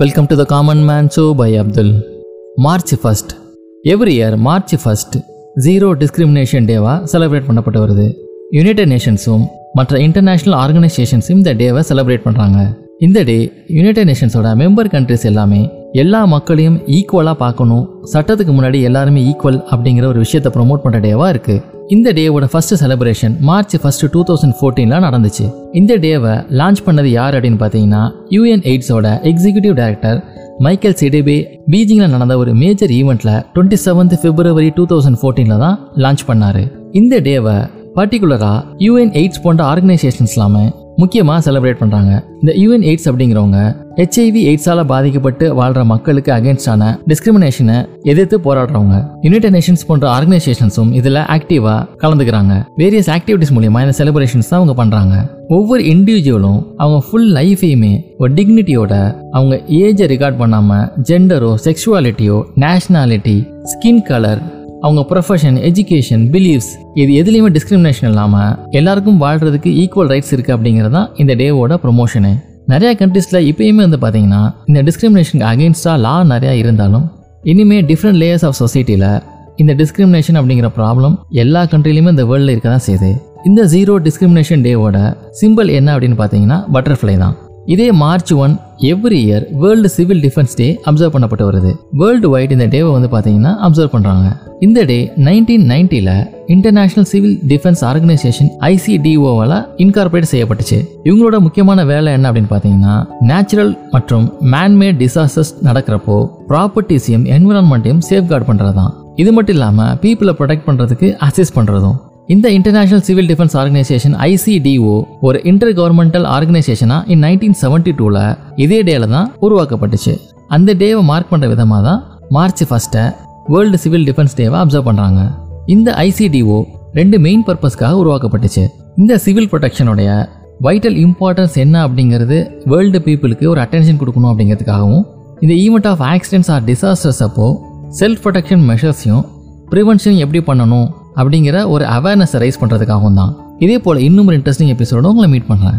Welcome to the common man show by Abdul March first every year March first zero discrimination டேவாக celebrate பண்ணப்பட்டு வருது. United நேஷன்ஸும் மற்ற international ஆர்கனைசேஷன்ஸும் இந்த டேவை celebrate பண்ணுறாங்க இந்த டே யுனைடெட் நேஷன்ஸோட மெம்பர் கண்ட்ரிஸ் எல்லாமே எல்லா மக்களையும் ஈக்குவலாக பார்க்கணும். சட்டத்துக்கு முன்னாடி எல்லாருமே ஈக்குவல் அப்படிங்கிற ஒரு விஷயத்தை ப்ரொமோட் பண்ணுற டேவாக இருக்குது இந்த டேவோட first celebration March first two thousand ஃபோர்டீனில் நடந்துச்சு. இந்த டேவை லான்ச் பண்ணது யார் அப்படின்னு பார்த்தீங்கன்னா யூஎன் எய்ட்ஸோட எக்ஸிக்யூட்டிவ் டைரக்டர் மைக்கேல் சிடேபே. பீஜிங்கில் நடந்த ஒரு மேஜர் ஈவெண்ட்டில் twenty seventh February two thousand ஃபோர்டீனில் தான் லான்ச் பண்ணார். இந்த டேவை பர்டிகுலராக யூஎன் எய்ட்ஸ் போன்ற ஆர்கனைசேஷன்ஸ் இல்லாமல் முக்கியமாக செலிப்ரேட் பண்ணுறாங்க இந்த யூஎன் எய்ட்ஸ் அப்படிங்கிறவங்க ஹெச்ஐவி எய்ட்ஸால் பாதிக்கப்பட்டு வாழ்கிற மக்களுக்கு அகேன்ஸ்டான டிஸ்கிரிமினேஷனை எதிர்த்து போராடுறவங்க. யுனைடெட் நேஷன்ஸ் போன்ற ஆர்கனைசேஷன்ஸும் இதில் ஆக்டிவாக கலந்துக்கிறாங்க. வேரியஸ் ஆக்டிவிட்டிஸ் மூலியமா இந்த செலிப்ரேஷன்ஸ் தான் அவங்க பண்ணுறாங்க ஒவ்வொரு இண்டிவிஜுவலும் அவங்க ஃபுல் லைஃபையுமே ஒரு டிக்னிட்டியோட அவங்க ஏஜை ரெக்கார்ட் பண்ணாமல் ஜெண்டரோ செக்ஷுவாலிட்டியோ நேஷ்னாலிட்டி ஸ்கின் கலர் அவங்க ப்ரொஃபஷன் எஜுகேஷன் பிலீவ்ஸ் இது எதுலேயுமே டிஸ்கிரிமினேஷன் இல்லாமல் எல்லாருக்கும் வாழ்கிறதுக்கு ஈக்குவல் ரைட்ஸ் இருக்குது அப்படிங்கிறது தான் இந்த டேவோட ப்ரொமோஷனு நிறையா கண்ட்ரீஸில் இப்போயுமே வந்து பார்த்தீங்கன்னா இந்த டிஸ்கிரிமினேஷனுக்கு அகேன்ஸ்டாக லா நிறையா இருந்தாலும் இனிமே டிஃப்ரெண்ட் லேயர்ஸ் ஆஃப் சொசைட்டியில் இந்த டிஸ்கிரிமினேஷன் அப்படிங்கிற ப்ராப்ளம் எல்லா கண்ட்ரிலையுமே இந்த வேர்ல்டில் இருக்க தான் செய்யுது. இந்த ஜீரோ டிஸ்கிரிமினேஷன் டேவோட சிம்பிள் என்ன அப்படின்னு பார்த்தீங்கன்னா பட்டர்ஃப்ளை தான். இதே March one every year world civil defence day observe பண்ணப்பட்டு வருது. வேர்ல்டு வைட் இந்த டேவை வந்து பார்த்தீங்கன்னா அப்சர்வ் பண்ணுறாங்க இந்த டே நைன்டீன் நைன்ட்டியில் இன்டர்நேஷனல் சிவில் டிஃபென்ஸ் ஆர்கனைசேஷன் ஐசிடிஓவால் இன்கார்பரேட் செய்யப்பட்டுச்சு. இவங்களோட முக்கியமான வேலை என்ன அப்படின்னு பார்த்தீங்கன்னா நேச்சுரல் மற்றும் மேன்மேட் டிசாஸ்டர்ஸ் நடக்கிறப்போ ப்ராப்பர்ட்டிஸையும் என்விரான்மெண்ட்டையும் சேஃப்கார்டு பண்ணுறது தான் இது மட்டும் இல்லாமல் பீப்புளை ப்ரொடெக்ட் பண்ணுறதுக்கு அசிஸ்ட் பண்ணுறதும் இந்த international civil defence organisation ICDO ஒரு இன்டர் கவர்மெண்டல் ஆர்கனைசேஷனா இன் நைன்டீன் செவன்டி டூவில் இதே டேல தான் உருவாக்கப்பட்டுச்சு. அந்த டேவை மார்க் பண்ணுற விதமாக தான் மார்ச் ஃபஸ்ட்டை வேர்ல்டு சிவில் டிஃபென்ஸ் டேவை அப்சர்வ் பண்ணுறாங்க இந்த ஐசிடிஓ ரெண்டு மெயின் பர்பஸ்க்காக உருவாக்கப்பட்டுச்சு. இந்த சிவில் ப்ரொடெக்ஷனுடைய வைட்டல் இம்பார்ட்டன்ஸ் என்ன அப்படிங்கிறது வேர்ல்டு பீப்புளுக்கு ஒரு அட்டென்ஷன் கொடுக்கணும் அப்படிங்கிறதுக்காகவும் இந்த event of accidents or disasters அப்போ செல்ஃப் ப்ரொடெக்ஷன் மெஷர்ஸையும் ப்ரிவென்ஷன் எப்படி பண்ணணும் அப்படிங்கிற ஒரு அவேர்னஸை ரைஸ் பண்ணுறதுக்காகவும் தான். இதே போல் இன்னும் ஒரு இன்ட்ரெஸ்டிங் எபிசோட உங்களை மீட் பண்ணுறேன்